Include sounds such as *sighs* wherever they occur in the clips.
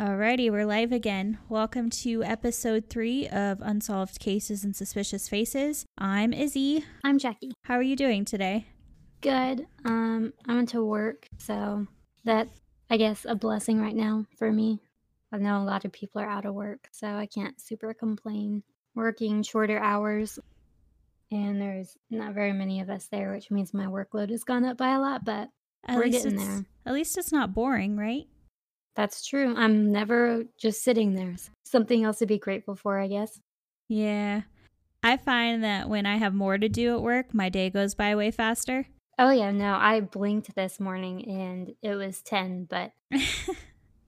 Alrighty, we're live again. Welcome to episode three of Unsolved Cases and Suspicious Faces. I'm Izzy. I'm Jackie. How are you doing today? Good. Um, I went to work, so that I guess a blessing right now for me. I know a lot of people are out of work, so I can't super complain. Working shorter hours, and there's not very many of us there, which means my workload has gone up by a lot, but At we're getting there. At least it's not boring, right? That's true. I'm never just sitting there. Something else to be grateful for, I guess. Yeah. I find that when I have more to do at work, my day goes by way faster. Oh yeah, no, I blinked this morning and it was 10, but *laughs*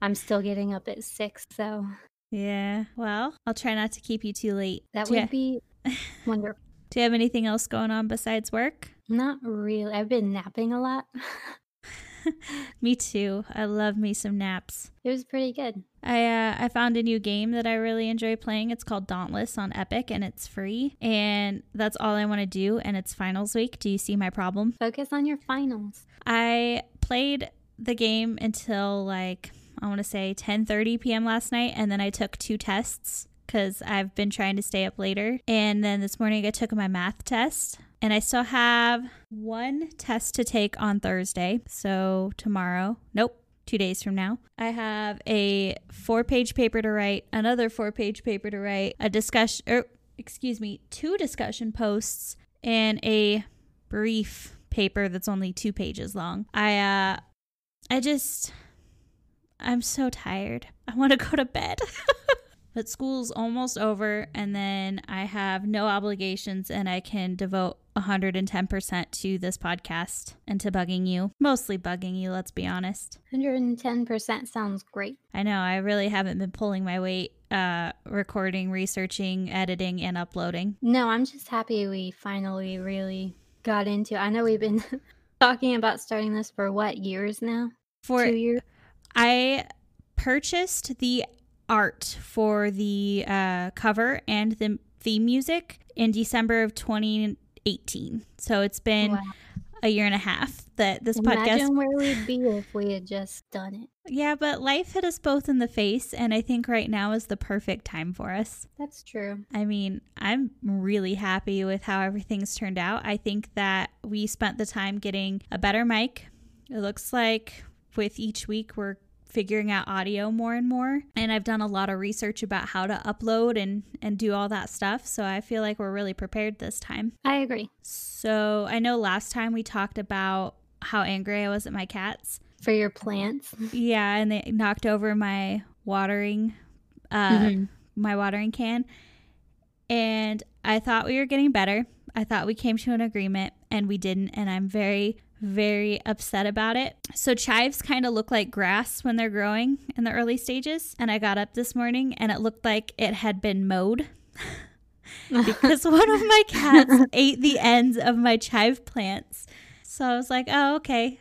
I'm still getting up at 6, so yeah. Well, I'll try not to keep you too late. that Do would be *laughs* wonderful. Do you have anything else going on besides work? Not really. I've been napping a lot. *laughs* *laughs* me too. I love me some naps. It was pretty good. I uh, I found a new game that I really enjoy playing. It's called Dauntless on Epic and it's free. And that's all I want to do and it's finals week. Do you see my problem? Focus on your finals. I played the game until like I want to say 10:30 p.m. last night and then I took two tests cuz I've been trying to stay up later. And then this morning I took my math test and I still have one test to take on Thursday. So tomorrow. Nope. 2 days from now. I have a 4-page paper to write, another 4-page paper to write, a discussion er, excuse me, two discussion posts and a brief paper that's only 2 pages long. I uh I just I'm so tired. I want to go to bed. *laughs* but school's almost over and then I have no obligations and I can devote 110% to this podcast and to bugging you. Mostly bugging you, let's be honest. 110% sounds great. I know I really haven't been pulling my weight uh recording, researching, editing and uploading. No, I'm just happy we finally really got into. I know we've been *laughs* talking about starting this for what years now? For Two years. I purchased the art for the uh, cover and the theme music in December of 2018. So it's been Wow. a year and a half that this Imagine podcast. where we'd be if we had just done it. Yeah, but life hit us both in the face, and I think right now is the perfect time for us. That's true. I mean, I'm really happy with how everything's turned out. I think that we spent the time getting a better mic. It looks like with each week we're figuring out audio more and more and I've done a lot of research about how to upload and and do all that stuff so I feel like we're really prepared this time. I agree. So, I know last time we talked about how angry I was at my cats. For your plants. Yeah, and they knocked over my watering uh Mhm. my watering can. And I thought we were getting better. I thought we came to an agreement and we didn't and I'm very very upset about it. So chives kind of look like grass when they're growing in the early stages and I got up this morning and it looked like it had been mowed *laughs* because *laughs* one of my cats ate the ends of my chive plants. So I was like, "Oh, okay."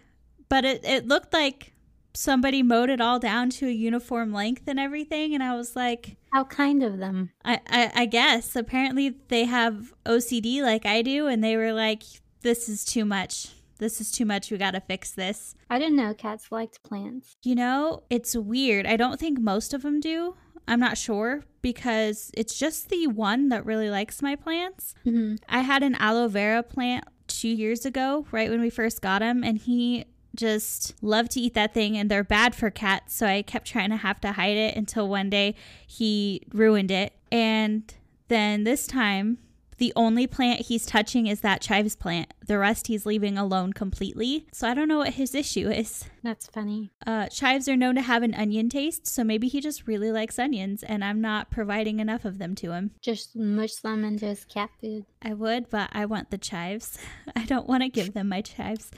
But it it looked like somebody mowed it all down to a uniform length and everything and I was like, How kind of them. I, I, I guess apparently they have OCD like I do, and they were like, "This is too much. This is too much. We got to fix this." I didn't know cats liked plants. You know, it's weird. I don't think most of them do. I'm not sure because it's just the one that really likes my plants. hmm I had an aloe vera plant two years ago, right when we first got him, and he just loved to eat that thing and they're bad for cats so i kept trying to have to hide it until one day he ruined it and then this time the only plant he's touching is that chives plant the rest he's leaving alone completely so i don't know what his issue is That's funny. uh, chives are known to have an onion taste so maybe he just really likes onions and i'm not providing enough of them to him Just mush them into his cat food. I would, but I want the chives. *laughs* I don't want to give them my chives.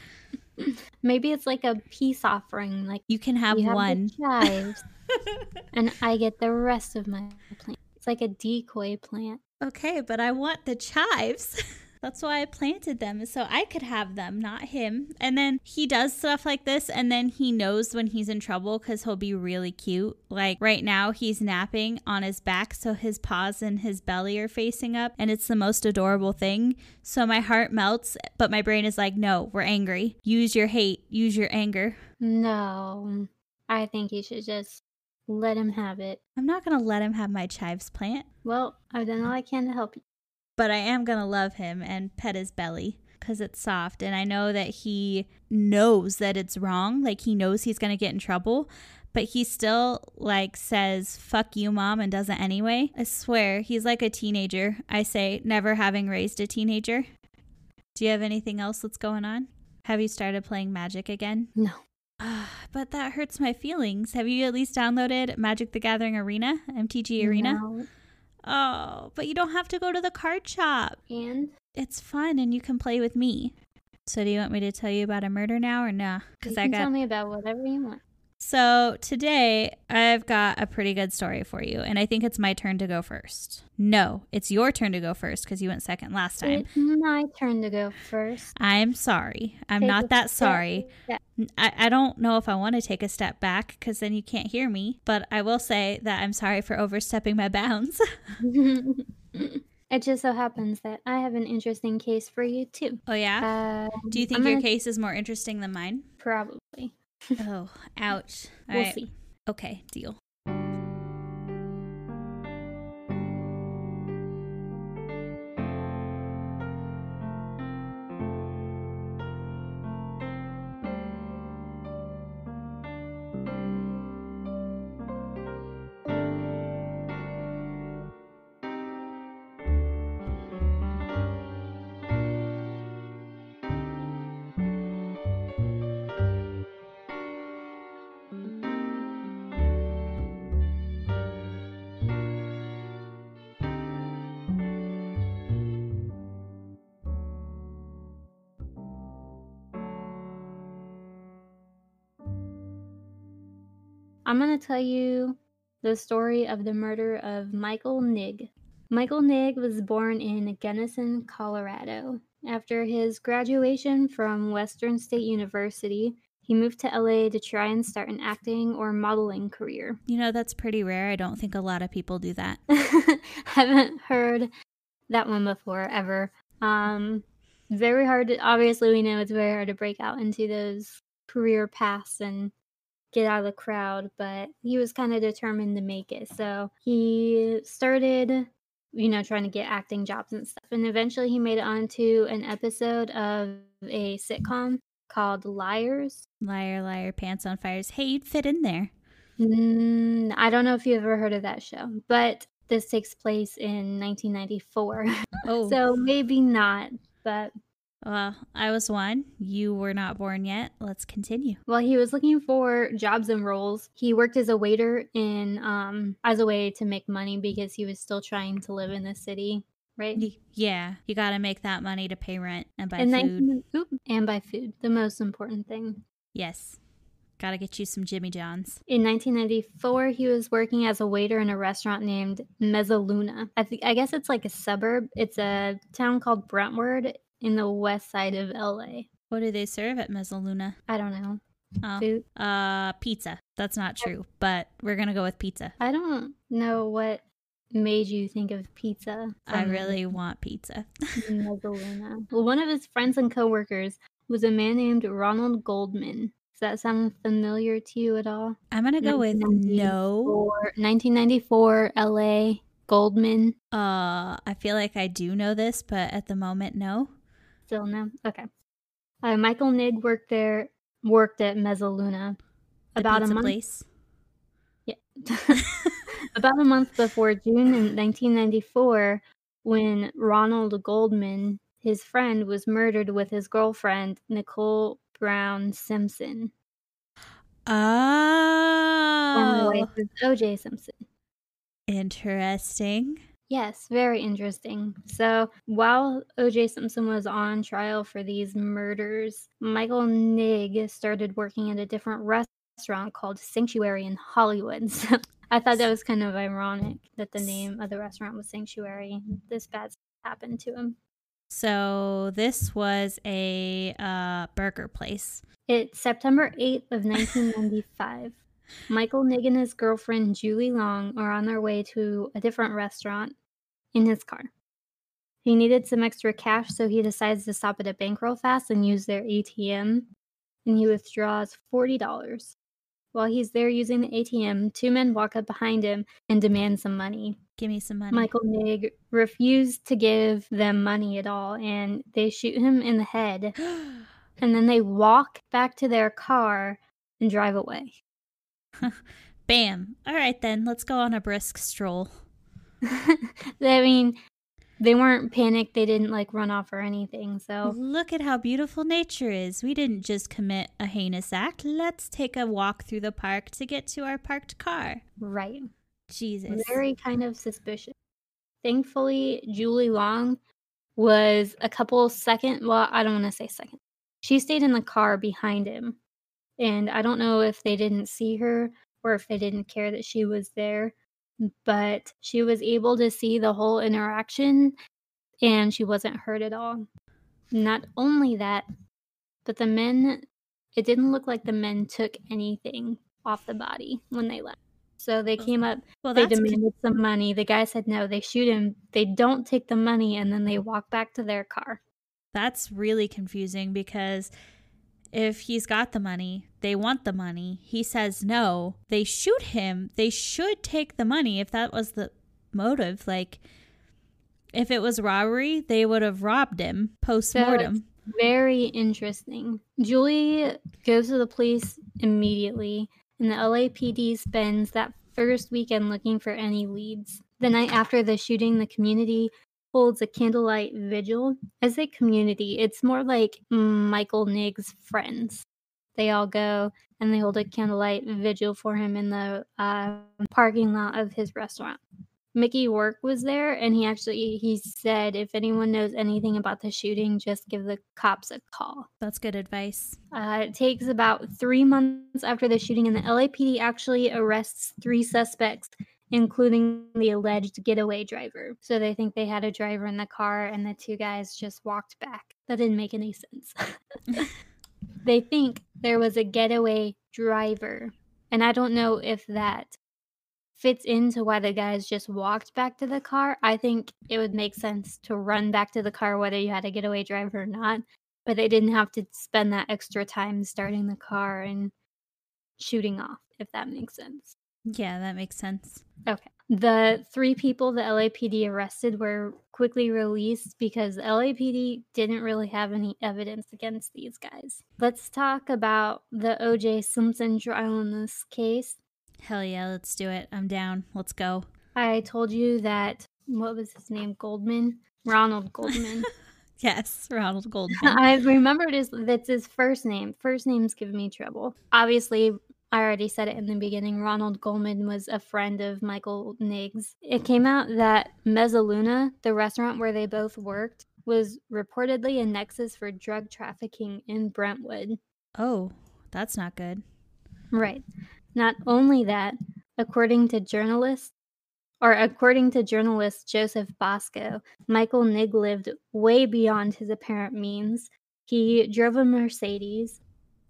*laughs* Maybe it's like a peace offering. Like You can have you have one. the chives, *laughs* and I get the rest of my plant. It's like a decoy plant. Okay, but I want the chives. *laughs* That's why I planted them, so I could have them, not him. And then he does stuff like this, and then he knows when he's in trouble because he'll be really cute. Like right now, he's napping on his back, so his paws and his belly are facing up, and it's the most adorable thing. So my heart melts, but my brain is like, no, we're angry. Use your hate, use your anger. No, I think you should just let him have it. I'm not going to let him have my chives plant, Well, I've done all I can to help you. but I am going to love him and pet his belly because it's soft. And I know that he knows that it's wrong. Like, he knows he's going to get in trouble, but he still, like, says, fuck you, mom, and does it anyway. I swear, he's like a teenager. I say, never having raised a teenager. Do you have anything else that's going on? Have you started playing Magic again? No. *sighs* But that hurts my feelings. Have you at least downloaded Magic the Gathering Arena, MTG Arena? No. Oh, but you don't have to go to the card shop. And It's fun and you can play with me. So, do you want me to tell you about a murder now or nah? Because I got tell me about whatever you want. So today I've got a pretty good story for you, and I think it's my turn to go first. No, it's your turn to go first because you went second last time. It's my turn to go first. I'm sorry. I'm Take not that sorry. I, I don't know if I want to take a step back because then you can't hear me, but I will say that I'm sorry for overstepping my bounds. *laughs* *laughs* it just so happens that I have an interesting case for you too. oh, yeah? Uh, Do you think I'm your case is more interesting than mine? probably? Oh, *laughs* ouch. All We'll right. see. Okay, deal. I'm going to tell you the story of the murder of Michael Nigg. Michael Nigg was born in Gunnison, Colorado. After his graduation from Western State University, he moved to LA to try and start an acting or modeling career. You know, that's pretty rare. I don't think a lot of people do that. *laughs* Haven't heard that one before ever. Um, very hard. To, obviously, we know it's very hard to break out into those career paths and get out of the crowd. But he was kind of determined to make it, so he started, you know, trying to get acting jobs and stuff. And eventually, he made it onto an episode of a sitcom called Liars. Liar, liar, pants on fires. Hey, you'd fit in there. Mm, I don't know if you've ever heard of that show, but this takes place in 1994. *laughs* Oh, So maybe not, but well, I was one. You were not born yet. Let's continue. while he was looking for jobs and roles, he worked as a waiter in um as a way to make money because he was still trying to live in the city, right? Yeah, you got to make that money to pay rent and buy and food. 19 oop, and buy food, the most important thing. Yes, got to get you some Jimmy Johns. In 1994, he was working as a waiter in a restaurant named Mezzaluna. I think I guess it's like a suburb. It's a town called Brentwood in the west side of LA. What do they serve at Mezzaluna? I don't know. Oh, Food. uh, pizza. That's not true, but we're gonna go with pizza. I don't know what made you think of pizza. I really want pizza. *laughs* Mezzaluna. Well, one of his friends and coworkers was a man named Ronald Goldman. Does that sound familiar to you at all? I'm gonna go with no. Or 1994 LA Goldman. Uh, I feel like I do know this, but at the moment, no. Still no. Okay. Uh, Michael Nigg worked there. Worked at Mezzaluna about a month. place. *laughs* about a month before June in 1994, when Ronald Goldman, his friend, was murdered with his girlfriend Nicole Brown Simpson. Former Oh, wife of O.J. Simpson. interesting. Yes, very interesting. So while O.J. Simpson was on trial for these murders, Michael Nigg started working at a different restaurant called Sanctuary in Hollywood. *laughs* So I thought that was kind of ironic that the name of the restaurant was Sanctuary. This bad stuff happened to him. So this was a uh, burger place. It's September 8th of 1995. Michael Nigg and his girlfriend Julie Long are on their way to a different restaurant in his car. He needed some extra cash, so he decides to stop at a bank real fast and use their ATM. And he withdraws $40. While he's there using the ATM, two men walk up behind him and demand some money. Give me some money. Michael Nigg refused to give them money at all, and they shoot him in the head. *gasps* and then they walk back to their car and drive away. *laughs* Bam. All right, then. Let's go on a brisk stroll. *laughs* I mean, they weren't panicked. They didn't like run off or anything. So look at how beautiful nature is. We didn't just commit a heinous act. Let's take a walk through the park to get to our parked car. Right. Jesus. Very kind of suspicious. Thankfully, Julie Long was a couple second. Well, I don't want to say second. She stayed in the car behind him, and I don't know if they didn't see her or if they didn't care that she was there but she was able to see the whole interaction and she wasn't hurt at all. Not only that, but the men, it didn't look like the men took anything off the body when they left. So they came up, well, they demanded some money. The guy said no, they shoot him, they don't take the money, and then they walk back to their car. That's really confusing because if he's got the money, they want the money. He says no. They shoot him. They should take the money if that was the motive. Like, if it was robbery, they would have robbed him post mortem. So very interesting. Julie goes to the police immediately, and the LAPD spends that first weekend looking for any leads. The night after the shooting, the community holds a candlelight vigil. As a community, it's more like Michael Nigg's friends. They all go and they hold a candlelight vigil for him in the uh, parking lot of his restaurant. Mickey Work was there, and he actually he said, if anyone knows anything about the shooting, just give the cops a call. That's good advice. Uh, it takes about three months after the shooting, and the LAPD actually arrests three suspects including the alleged getaway driver. So they think they had a driver in the car and the two guys just walked back. That didn't make any sense. *laughs* they think there was a getaway driver. And I don't know if that fits into why the guys just walked back to the car. I think it would make sense to run back to the car whether you had a getaway driver or not. But they didn't have to spend that extra time starting the car and shooting off, if that makes sense. Yeah, that makes sense. Okay. The three people the LAPD arrested were quickly released because LAPD didn't really have any evidence against these guys. Let's talk about the OJ Simpson trial in this case. Hell yeah, let's do it. I'm down. Let's go. I told you that, what was his name? Goldman? Ronald *laughs* Goldman. yes, Ronald *laughs* Goldman. I remembered his, that's his first name. First names give me trouble. Obviously, I already said it in the beginning. Ronald Goldman was a friend of Michael Nigg's. It came out that Mezzaluna, the restaurant where they both worked, was reportedly a nexus for drug trafficking in Brentwood. Oh, that's not good. Right. Not only that, according to journalists, or according to journalist Joseph Bosco, Michael Nigg lived way beyond his apparent means. He drove a Mercedes,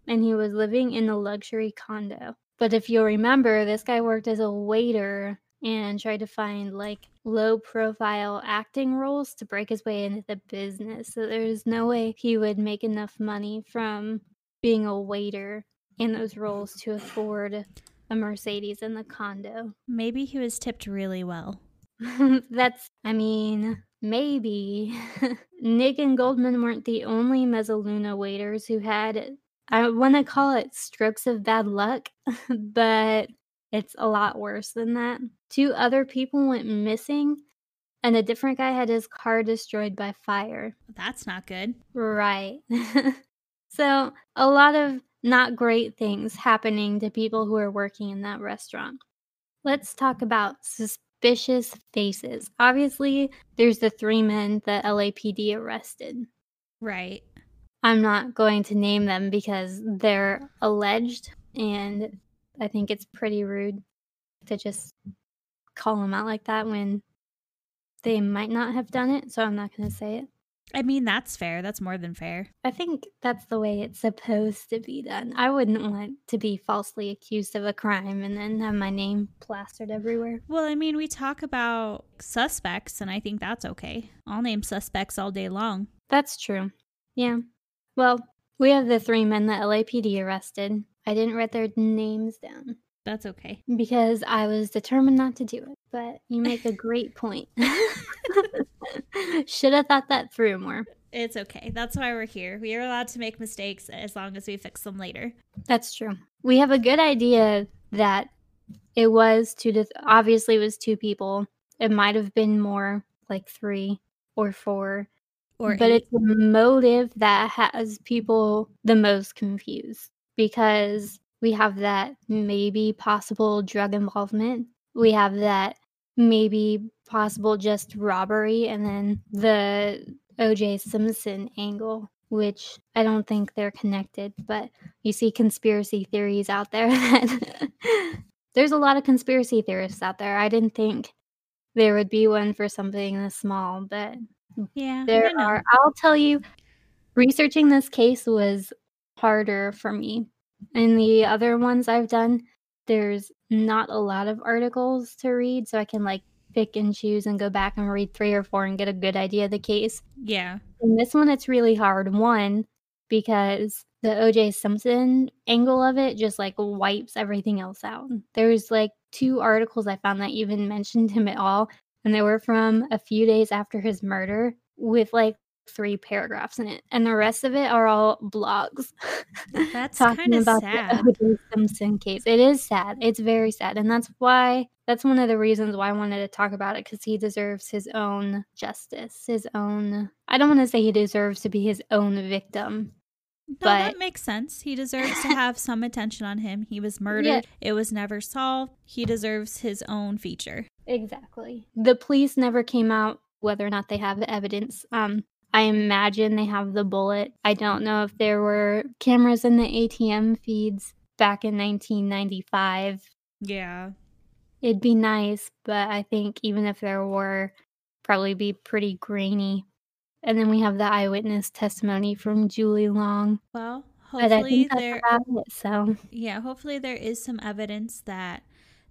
and he was living in a luxury condo. But if you'll remember, this guy worked as a waiter and tried to find like low profile acting roles to break his way into the business. So there's no way he would make enough money from being a waiter in those roles to afford a Mercedes in the condo. Maybe he was tipped really well. *laughs* That's, I mean, maybe. *laughs* Nigg and Goldman weren't the only Mezzaluna waiters who had I want to call it strokes of bad luck, *laughs* but it's a lot worse than that. Two other people went missing, and a different guy had his car destroyed by fire. That's not good. Right. *laughs* so, a lot of not great things happening to people who are working in that restaurant. Let's talk about suspicious faces. Obviously, there's the three men that LAPD arrested. Right. I'm not going to name them because they're alleged, and I think it's pretty rude to just call them out like that when they might not have done it. So I'm not going to say it. I mean, that's fair. That's more than fair. I think that's the way it's supposed to be done. I wouldn't want to be falsely accused of a crime and then have my name plastered everywhere. Well, I mean, we talk about suspects, and I think that's okay. I'll name suspects all day long. That's true. Yeah. Well, we have the three men that LAPD arrested. I didn't write their names down That's okay. because I was determined not to do it. But you make a *laughs* great point. *laughs* Should have thought that through more. It's okay. That's why we're here. We are allowed to make mistakes as long as we fix them later. That's true. We have a good idea that it was two to obviously it was two people. It might have been more like three or four. Or but it's the motive that has people the most confused because we have that maybe possible drug involvement. We have that maybe possible just robbery and then the OJ Simpson angle, which I don't think they're connected, but you see conspiracy theories out there *laughs* that *laughs* there's a lot of conspiracy theorists out there. I didn't think there would be one for something this small, but yeah, there are i'll tell you researching this case was harder for me. In the other ones i've done there's not a lot of articles to read so i can like pick and choose and go back and read three or four and get a good idea of the case. Yeah. in this one it's really hard. One because the oj simpson angle of it just like wipes everything else out. There's like two articles i found that even mentioned him at all and they were from a few days after his murder with like three paragraphs in it and the rest of it are all blogs *laughs* That's talking about sad. the Simpson case. It is sad. It's very sad, and that's why that's one of the reasons why I wanted to talk about it because he deserves his own justice, his own. I don't want to say he deserves to be his own victim. No, But- that makes sense. He deserves to have some attention on him. He was *laughs* murdered. It was never solved. He deserves his own feature. Exactly. The police never came out whether or not they have the evidence. Um, I imagine they have the bullet. I don't know if there were cameras in the ATM feeds back in 1995. Yeah. It'd be nice, but I think even if there were, probably be pretty grainy. And then we have the eyewitness testimony from Julie Long. Well, hopefully there it. So yeah, hopefully there is some evidence that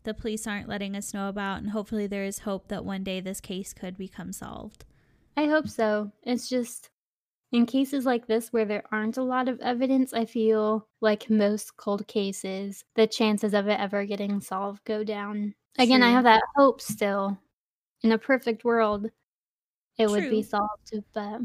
the police aren't letting us know about and hopefully there is hope that one day this case could become solved. I hope so. It's just in cases like this where there aren't a lot of evidence, I feel like most cold cases, the chances of it ever getting solved go down. Again, I have that hope still. In a perfect world, it would be solved, but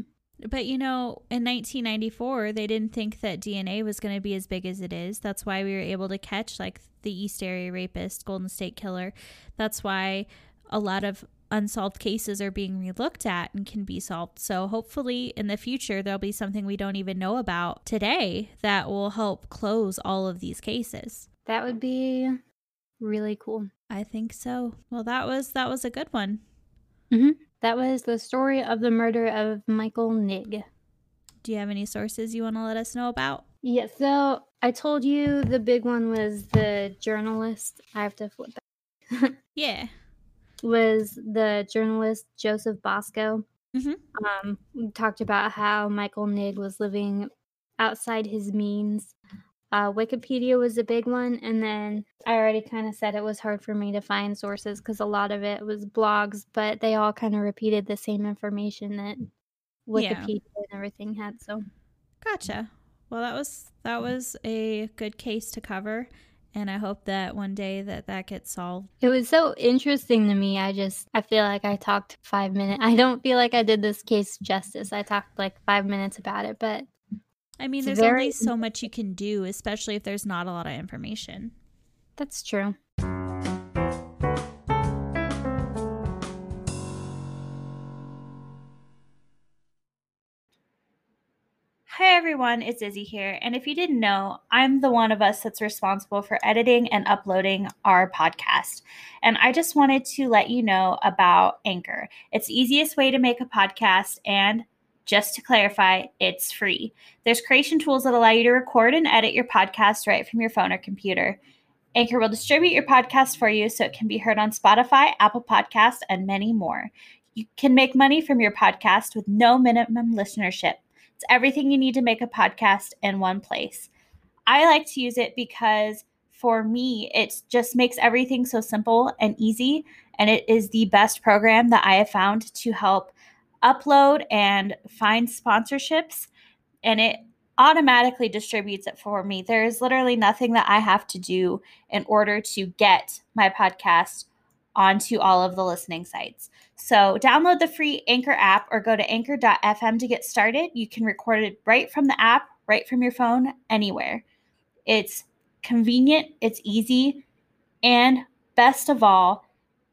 But you know, in 1994, they didn't think that DNA was going to be as big as it is. That's why we were able to catch like the East Area rapist, Golden State Killer. That's why a lot of unsolved cases are being relooked at and can be solved. So hopefully in the future there'll be something we don't even know about today that will help close all of these cases. that would be really cool. I think so. Well, that was that was a good one. Mm-hmm. That was the story of the murder of Michael Nigg. Do you have any sources you want to let us know about? Yeah, so I told you the big one was the journalist. I have to flip back. *laughs* Yeah. was the journalist Joseph Bosco. Mhm. Um, talked about how Michael Nigg was living outside his means. Uh, Wikipedia was a big one, and then I already kind of said it was hard for me to find sources because a lot of it was blogs, but they all kind of repeated the same information that Yeah. Wikipedia and everything had. So Gotcha. Well, that was that was a good case to cover, and I hope that one day that that gets solved. it was so interesting to me. I just I feel like I talked five minutes. I don't feel like I did this case justice. I talked like five minutes about it, but I mean, It's there's very only so much you can do, especially if there's not a lot of information. that's true. Hi everyone, it's Izzy here. And if you didn't know, I'm the one of us that's responsible for editing and uploading our podcast. And I just wanted to let you know about Anchor. It's the easiest way to make a podcast and just to clarify, it's free. There's creation tools that allow you to record and edit your podcast right from your phone or computer. Anchor will distribute your podcast for you so it can be heard on Spotify, Apple Podcasts, and many more. You can make money from your podcast with no minimum listenership. It's everything you need to make a podcast in one place. I like to use it because for me, it just makes everything so simple and easy. And it is the best program that I have found to help upload and find sponsorships. And it automatically distributes it for me. There is literally nothing that I have to do in order to get my podcast onto all of the listening sites. So, download the free Anchor app or go to anchor.fm to get started. You can record it right from the app, right from your phone, anywhere. It's convenient, it's easy, and best of all,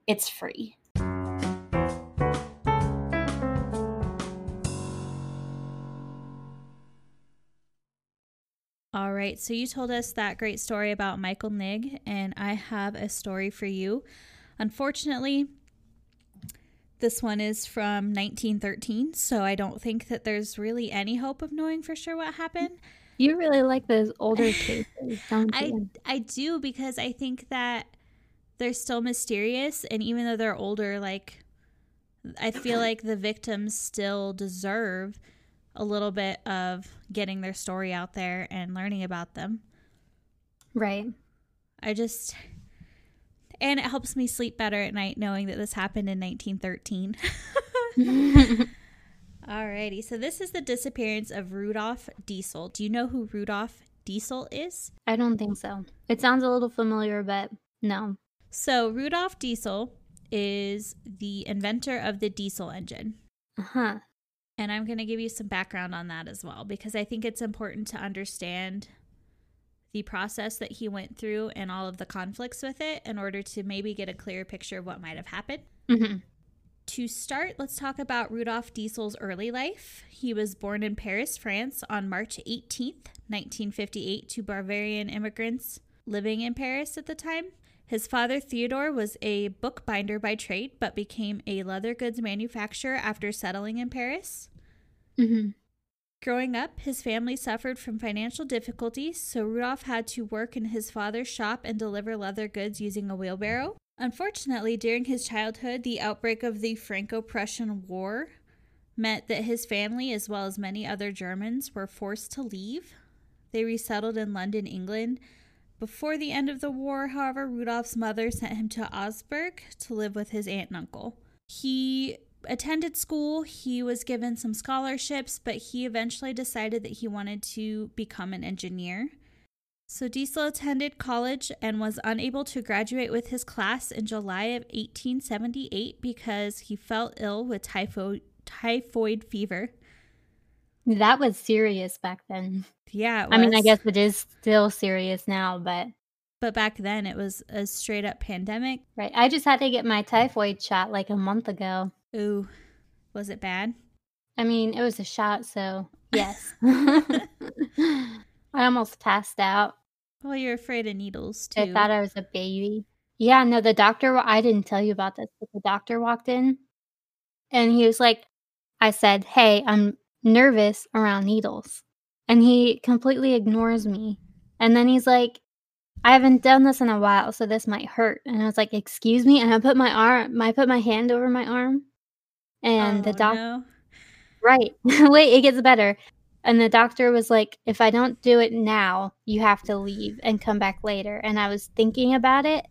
it's free. All right, so you told us that great story about Michael Nigg, and I have a story for you. Unfortunately, this one is from 1913, so I don't think that there's really any hope of knowing for sure what happened. You really like those older *laughs* cases, don't I you? I do because I think that they're still mysterious and even though they're older like I feel like the victims still deserve a little bit of getting their story out there and learning about them. Right. I just and it helps me sleep better at night knowing that this happened in 1913. *laughs* *laughs* Alrighty, so this is the disappearance of Rudolph Diesel. Do you know who Rudolph Diesel is? I don't think so. It sounds a little familiar, but no. So, Rudolph Diesel is the inventor of the diesel engine. Uh huh. And I'm going to give you some background on that as well because I think it's important to understand the process that he went through and all of the conflicts with it in order to maybe get a clearer picture of what might have happened. hmm To start, let's talk about Rudolf Diesel's early life. He was born in Paris, France on March 18th, 1958, to Bavarian immigrants living in Paris at the time. His father, Theodore, was a bookbinder by trade, but became a leather goods manufacturer after settling in Paris. Mm-hmm. Growing up, his family suffered from financial difficulties, so Rudolph had to work in his father's shop and deliver leather goods using a wheelbarrow. Unfortunately, during his childhood, the outbreak of the Franco Prussian War meant that his family, as well as many other Germans, were forced to leave. They resettled in London, England. Before the end of the war, however, Rudolph's mother sent him to Augsburg to live with his aunt and uncle. He attended school, he was given some scholarships, but he eventually decided that he wanted to become an engineer. So Diesel attended college and was unable to graduate with his class in July of 1878 because he fell ill with typhoid fever. That was serious back then. Yeah, it I mean, I guess it is still serious now, but but back then it was a straight up pandemic. right. I just had to get my typhoid shot like a month ago. Ooh, was it bad? I mean, it was a shot, so *laughs* yes. *laughs* I almost passed out. Well, you're afraid of needles too. I thought I was a baby. Yeah, no, the doctor, I didn't tell you about this, but the doctor walked in and he was like, I said, Hey, I'm nervous around needles. And he completely ignores me. And then he's like, I haven't done this in a while, so this might hurt. And I was like, Excuse me. And I put my arm, I put my hand over my arm. And the Oh, doctor, no. Right. *laughs* Wait, it gets better. And the doctor was like, if I don't do it now, you have to leave and come back later. And I was thinking about it.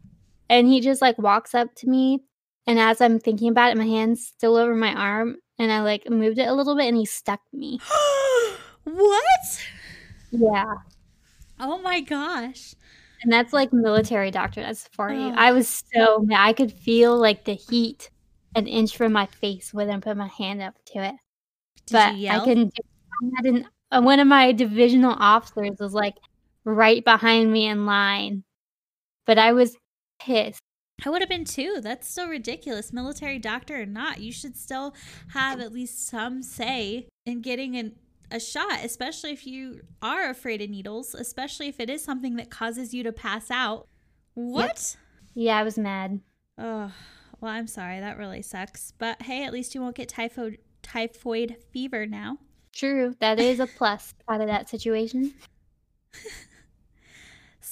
And he just like walks up to me. And as I'm thinking about it, my hand's still over my arm. And I like moved it a little bit and he stuck me. *gasps* what? Yeah. Oh my gosh. And that's like military doctor. That's for you. Oh. I was so mad. I could feel like the heat an inch from my face when I put my hand up to it. Did but? I couldn't. do- I hadn't. uh, One of my divisional officers was like right behind me in line, but I was pissed. I would have been too. That's still ridiculous. Military doctor or not, you should still have at least some say in getting an, a shot, especially if you are afraid of needles, especially if it is something that causes you to pass out. What? Yeah, I was mad. Oh, well, I'm sorry. That really sucks. But hey, at least you won't get typhoid typhoid fever now. True, that is a plus out of that situation. *laughs*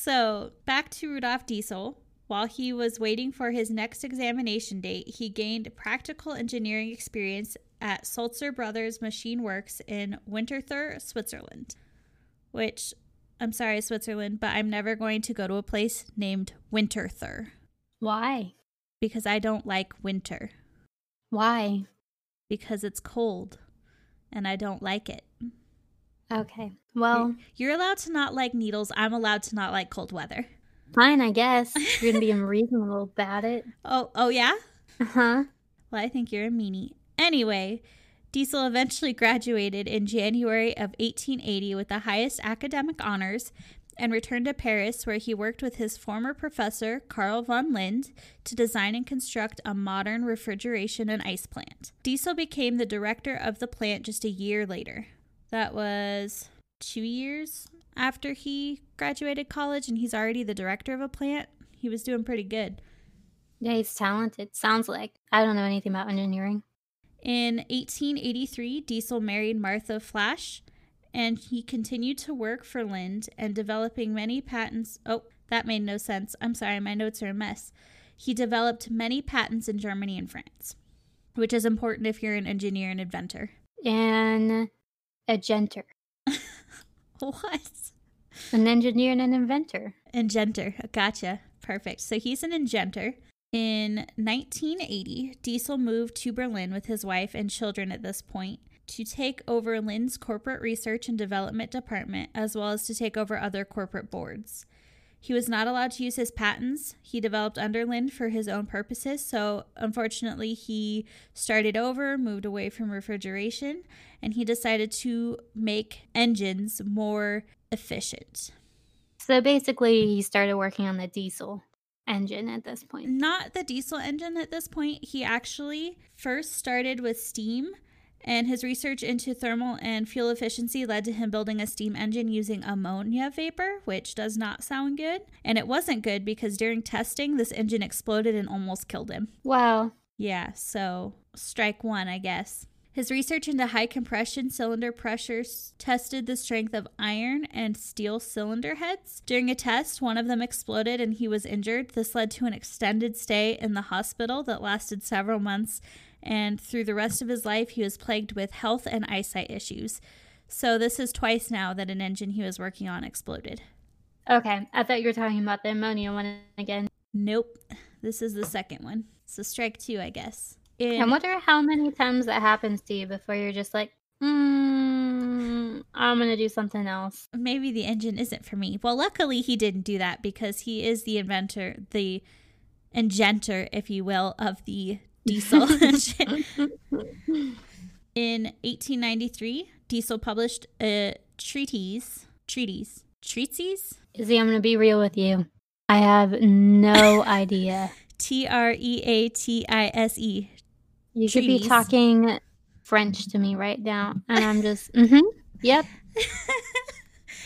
So, back to Rudolf Diesel. While he was waiting for his next examination date, he gained practical engineering experience at Sulzer Brothers Machine Works in Winterthur, Switzerland. Which, I'm sorry, Switzerland, but I'm never going to go to a place named Winterthur Why? because I don't like winter, Why? because it's cold and I don't like it. Okay. Well, You're allowed to not like needles. I'm allowed to not like cold weather. Fine, I guess. *laughs* You're gonna be unreasonable about it. Oh, oh yeah? Uh huh. Well, I think you're a meanie. Anyway, Diesel eventually graduated in January of 1880 with the highest academic honors and returned to Paris, where he worked with his former professor, Carl von Lind, to design and construct a modern refrigeration and ice plant. Diesel became the director of the plant just a year later. That was two years after he graduated college, and he's already the director of a plant. He was doing pretty good. Yeah, he's talented. Sounds like. I don't know anything about engineering. In 1883, Diesel married Martha Flash, and he continued to work for Lind and developing many patents. Oh, that made no sense. I'm sorry, my notes are a mess. He developed many patents in Germany and France, which is important if you're an engineer and inventor. And a genter. *laughs* What? An engineer and an inventor. Ingenter. Gotcha. Perfect. So he's an ingenter. In 1980, Diesel moved to Berlin with his wife and children at this point to take over Lind's corporate research and development department, as well as to take over other corporate boards. He was not allowed to use his patents he developed under Lind for his own purposes, so unfortunately, he started over, moved away from refrigeration, and he decided to make engines more efficient. So basically, he started working on the diesel engine at this point. not the diesel engine at this point. He actually first started with steam, and his research into thermal and fuel efficiency led to him building a steam engine using ammonia vapor, which does not sound good. And it wasn't good because during testing, this engine exploded and almost killed him. Wow. Yeah, so strike one, I guess. His research into high compression cylinder pressures tested the strength of iron and steel cylinder heads. During a test, one of them exploded and he was injured. This led to an extended stay in the hospital that lasted several months, and through the rest of his life, he was plagued with health and eyesight issues. So, this is twice now that an engine he was working on exploded. Okay. I thought you were talking about the ammonia one again. Nope, this is the second one. So, strike two, I guess. In- I wonder how many times that happens to you before you're just like, mm, I'm going to do something else. maybe the engine isn't for me. Well, luckily he didn't do that because he is the inventor, the ingenter, if you will, of the diesel. *laughs* In 1893, Diesel published a treatise, treatise, treatise, Izzy, I'm going to be real with you. I have no *laughs* idea. T R E A T I S E. You could be talking French to me right now, and I'm just, *laughs* mm-hmm, yep.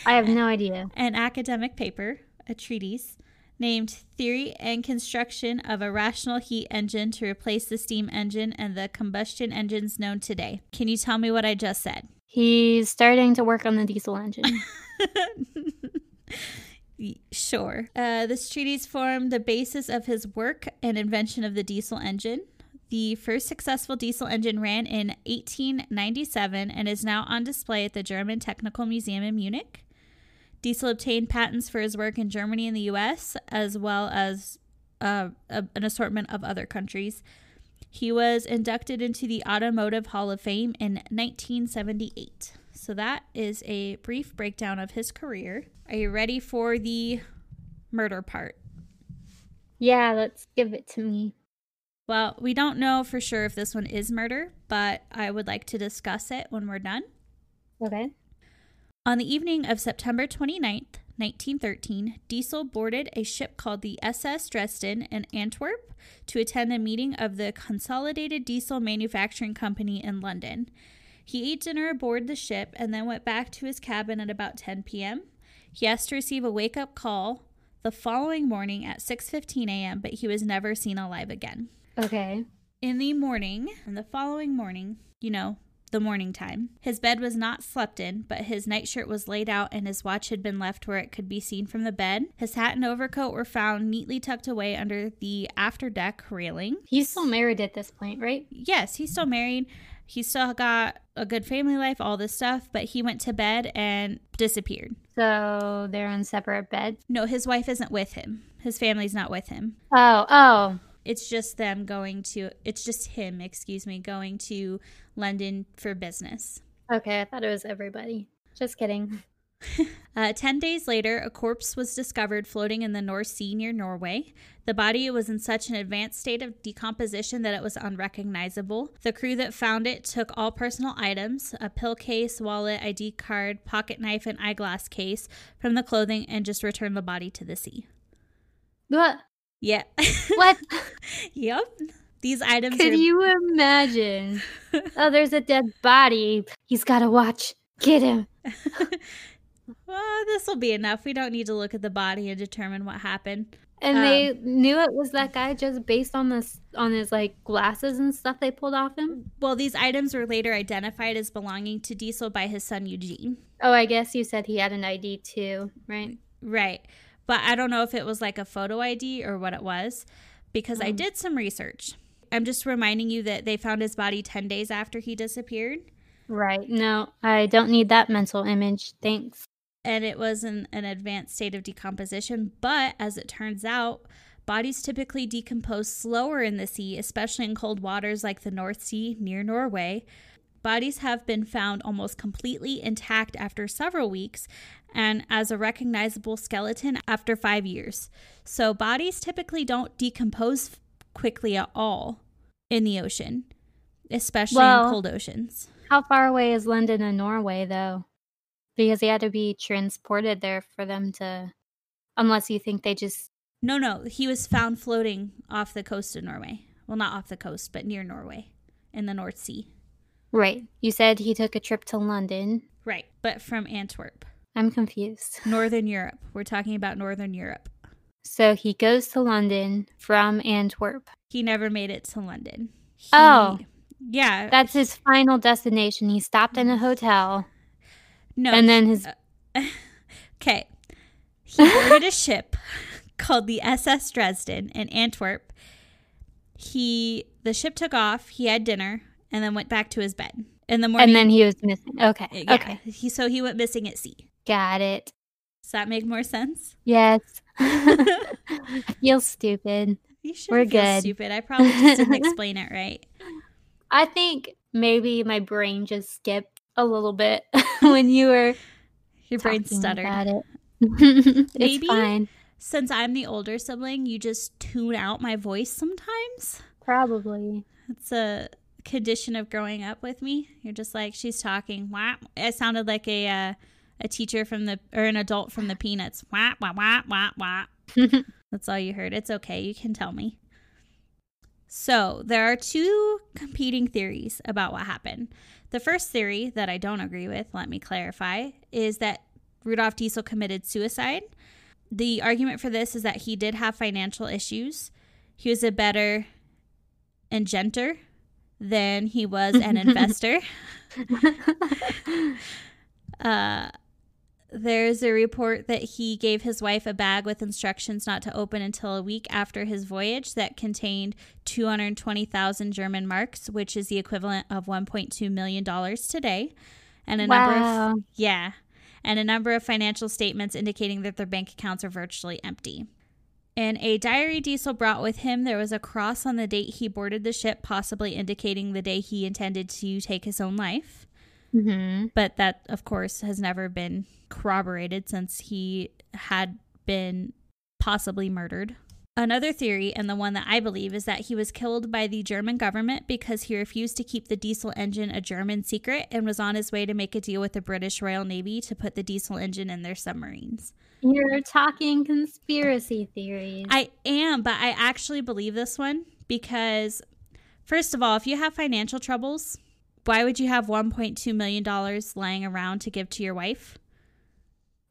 I have no idea. An academic paper, a treatise, named Theory and Construction of a Rational Heat Engine to Replace the Steam Engine and the Combustion Engines Known Today. Can you tell me what I just said? He's starting to work on the diesel engine. *laughs* sure. Uh, this treatise formed the basis of his work and invention of the diesel engine. The first successful diesel engine ran in 1897 and is now on display at the German Technical Museum in Munich. Diesel obtained patents for his work in Germany and the US, as well as uh, a, an assortment of other countries. He was inducted into the Automotive Hall of Fame in 1978. So that is a brief breakdown of his career. Are you ready for the murder part? yeah, let's give it to me. Well, we don't know for sure if this one is murder, but I would like to discuss it when we're done. Okay. On the evening of September 29th, 1913, Diesel boarded a ship called the SS Dresden in Antwerp to attend a meeting of the Consolidated Diesel Manufacturing Company in London. He ate dinner aboard the ship and then went back to his cabin at about 10 p.m. He asked to receive a wake-up call the following morning at 6:15 a.m., but he was never seen alive again. Okay. In the morning, and the following morning, you know, the morning time, his bed was not slept in, but his nightshirt was laid out and his watch had been left where it could be seen from the bed. His hat and overcoat were found neatly tucked away under the afterdeck railing. He's still married at this point, right? Yes, he's still married. He still got a good family life, all this stuff, but he went to bed and disappeared. So they're in separate beds. No, his wife isn't with him. His family's not with him. Oh, oh. It's just them going to, it's just him, excuse me, going to London for business. Okay, I thought it was everybody. Just kidding. *laughs* Uh, Ten days later, a corpse was discovered floating in the North Sea near Norway. The body was in such an advanced state of decomposition that it was unrecognizable. The crew that found it took all personal items a pill case, wallet, ID card, pocket knife, and eyeglass case from the clothing and just returned the body to the sea. What? Yeah. What? *laughs* yep. These items Could are you imagine? oh, there's a dead body. He's got to watch. Get him. *laughs* well, this will be enough. We don't need to look at the body and determine what happened. And Um, they knew it was that guy just based on this on his like glasses and stuff they pulled off him. Well, these items were later identified as belonging to Diesel by his son Eugene. Oh, I guess you said he had an ID too, right? Right. But I don't know if it was like a photo ID or what it was because I Mm. did some research. I'm just reminding you that they found his body 10 days after he disappeared Right. No, I don't need that mental image. Thanks. and it was in an advanced state of decomposition. But as it turns out, bodies typically decompose slower in the sea, especially in cold waters like the North Sea near Norway. Bodies have been found almost completely intact after several weeks and as a recognizable skeleton after five years. So, bodies typically don't decompose quickly at all in the ocean, especially Well- in cold oceans. How far away is London and Norway though? Because he had to be transported there for them to unless you think they just No, no, he was found floating off the coast of Norway. Well, not off the coast, but near Norway in the North Sea. Right. You said he took a trip to London. Right, but from Antwerp, I'm confused. *laughs* Northern Europe. We're talking about Northern Europe. So he goes to London from Antwerp. He never made it to London. He- Oh. yeah. That's his final destination. He stopped in a hotel no. and then his uh, *laughs* Okay. He boarded a *laughs* ship called the SS Dresden in Antwerp. He the ship took off, he had dinner, and then went back to his bed. In the morning and then he was missing. Okay. yeah, Okay. He so he went missing at sea. Got it. Does that make more sense? Yes. *laughs* I feel stupid. You should We're feel good. stupid. I probably just didn't *laughs* explain it right. I think maybe my brain just skipped a little bit *laughs* when you were Your brain stuttered. about it. it's Maybe. fine. Since I'm the older sibling, you just tune out my voice sometimes. Probably. It's a condition of growing up with me. You're just like she's talking. Wah. I sounded like a uh, a teacher from the or an adult from the Peanuts. *laughs* Wah wah wah wah wah. *laughs* That's all you heard. It's okay. You can tell me. So, there are two competing theories about what happened. The first theory that I don't agree with, let me clarify, is that Rudolf Diesel committed suicide. The argument for this is that he did have financial issues. He was a better inventor than he was an *laughs* investor. *laughs* Uh, there's a report that he gave his wife a bag with instructions not to open until a week after his voyage that contained 220,000 German marks, which is the equivalent of 1.2 million dollars today, and a number of yeah, and a number of financial statements indicating that their bank accounts are virtually empty. In a diary Diesel brought with him, there was a cross on the date he boarded the ship, possibly indicating the day he intended to take his own life hmm but that of course has never been corroborated since he had been possibly murdered. Another theory, and the one that I believe, is that he was killed by the German government because he refused to keep the diesel engine a German secret and was on his way to make a deal with the British Royal Navy to put the diesel engine in their submarines. You're talking conspiracy theories. I am, but I actually believe this one because, first of all, if you have financial troubles, why would you have $1.2 million lying around to give to your wife?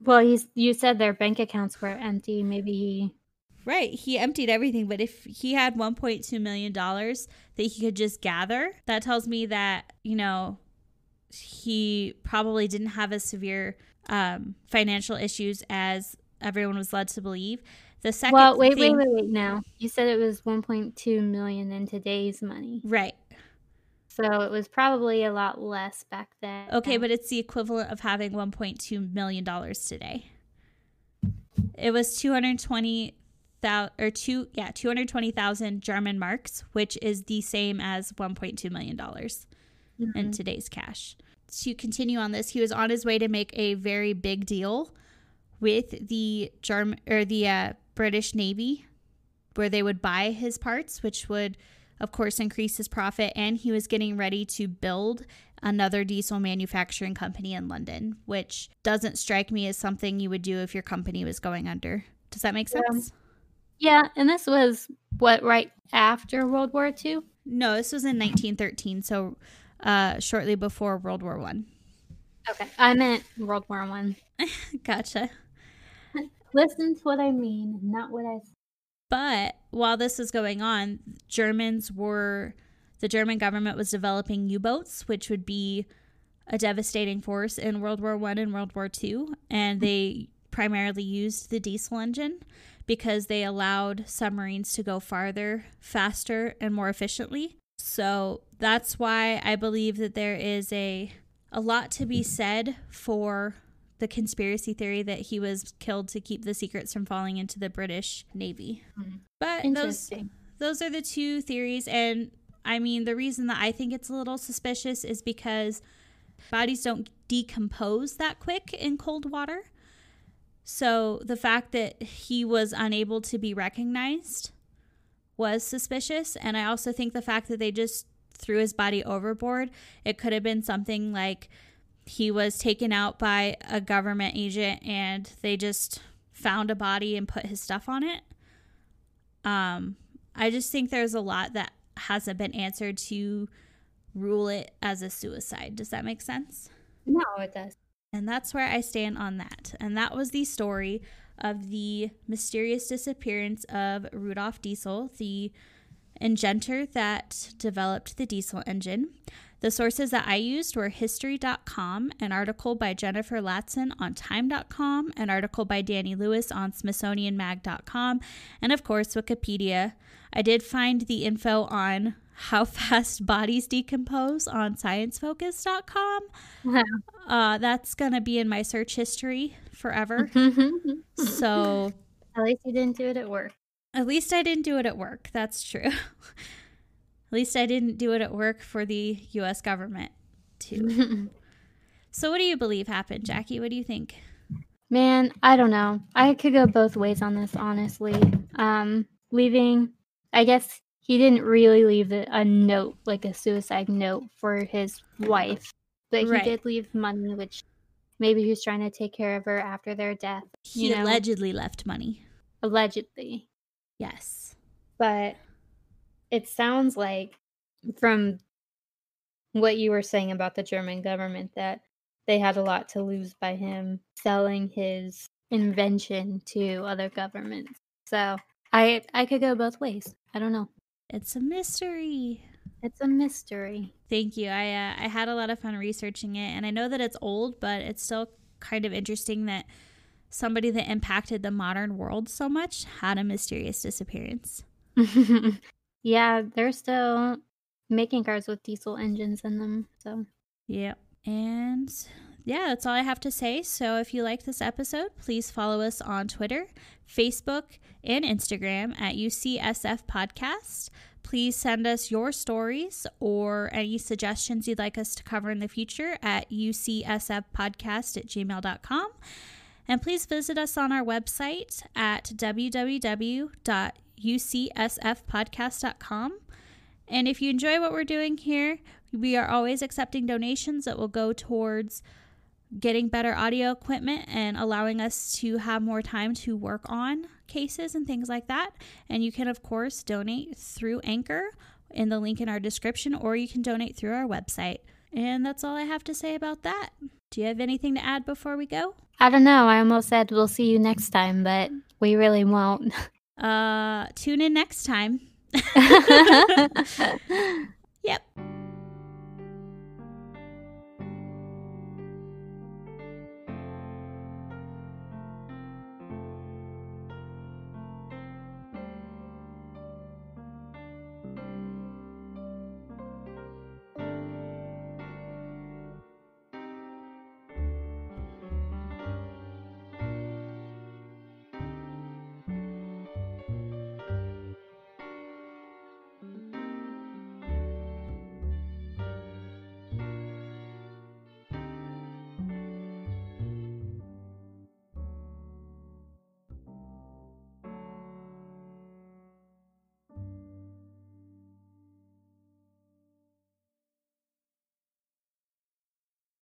well, he's you said their bank accounts were empty. Maybe he Right. He emptied everything, but if he had $1.2 million that he could just gather, that tells me that, you know, he probably didn't have as severe um, financial issues as everyone was led to believe. The second Well, wait, thing, wait, wait, wait. Now you said it was 1.2 million in today's money, Right. so it was probably a lot less back then. Okay, but it's the equivalent of having $1.2 million today. It was 220,000 or two, yeah, 220,000 German marks, which is the same as $1.2 million. in Mhm. today's cash. to continue on this, he was on his way to make a very big deal with the German or the uh, British Navy, where they would buy his parts, which would, of course, increase his profit. And he was getting ready to build another diesel manufacturing company in London, which doesn't strike me as something you would do if your company was going under. Does that make sense? Yeah, and this was what right after World War II. No, this was in 1913, so uh, shortly before World War One. Okay, I meant World War One. *laughs* Gotcha. *laughs* Listen to what I mean, not what I. But while this was going on, Germans were the German government was developing U-boats, which would be a devastating force in World War One and World War Two, and they primarily used the diesel engine because they allowed submarines to go farther, faster, and more efficiently. So that's why I believe that there is a a lot to be said for the conspiracy theory that he was killed to keep the secrets from falling into the British Navy. Mm-hmm. But those those are the two theories and I mean the reason that I think it's a little suspicious is because bodies don't decompose that quick in cold water. So the fact that he was unable to be recognized was suspicious. And I also think the fact that they just threw his body overboard, it could have been something like he was taken out by a government agent and they just found a body and put his stuff on it. Um, I just think there's a lot that hasn't been answered to rule it as a suicide. Does that make sense? No, it does. And that's where I stand on that. And that was the story of the mysterious disappearance of Rudolf Diesel, the inventor that developed the diesel engine. The sources that I used were history.com, an article by Jennifer Latson on time.com, an article by Danny Lewis on smithsonianmag.com, and of course, Wikipedia. I did find the info on how *laughs* fast bodies decompose on sciencefocus.com. Wow. Uh, that's going to be in my search history forever. *laughs* so. At least you didn't do it at work. At least I didn't do it at work. That's true. *laughs* at least I didn't do it at work for the US government, too. so, what do you believe happened, Jackie? What do you think? Man, I don't know. I could go both ways on this, honestly. Um, leaving, I guess he didn't really leave a note, like a suicide note for his wife, but right. he did leave money, which maybe he was trying to take care of her after their death. He know? allegedly left money. Allegedly. Yes. But it sounds like from what you were saying about the German government that they had a lot to lose by him selling his invention to other governments. So I I could go both ways. I don't know. It's a mystery. It's a mystery. Thank you. I uh, I had a lot of fun researching it, and I know that it's old, but it's still kind of interesting that somebody that impacted the modern world so much had a mysterious disappearance. *laughs* yeah, they're still making cars with diesel engines in them. So, yeah. And yeah, that's all I have to say. So if you like this episode, please follow us on Twitter, Facebook, and Instagram at UCSF Podcast. Please send us your stories or any suggestions you'd like us to cover in the future at ucsfpodcast at gmail.com. And please visit us on our website at www.ucsfpodcast.com. And if you enjoy what we're doing here, we are always accepting donations that will go towards getting better audio equipment and allowing us to have more time to work on cases and things like that. And you can, of course, donate through Anchor in the link in our description, or you can donate through our website. And that's all I have to say about that. Do you have anything to add before we go? I don't know. I almost said we'll see you next time, but we really won't. Uh, tune in next time. *laughs* *laughs* yep.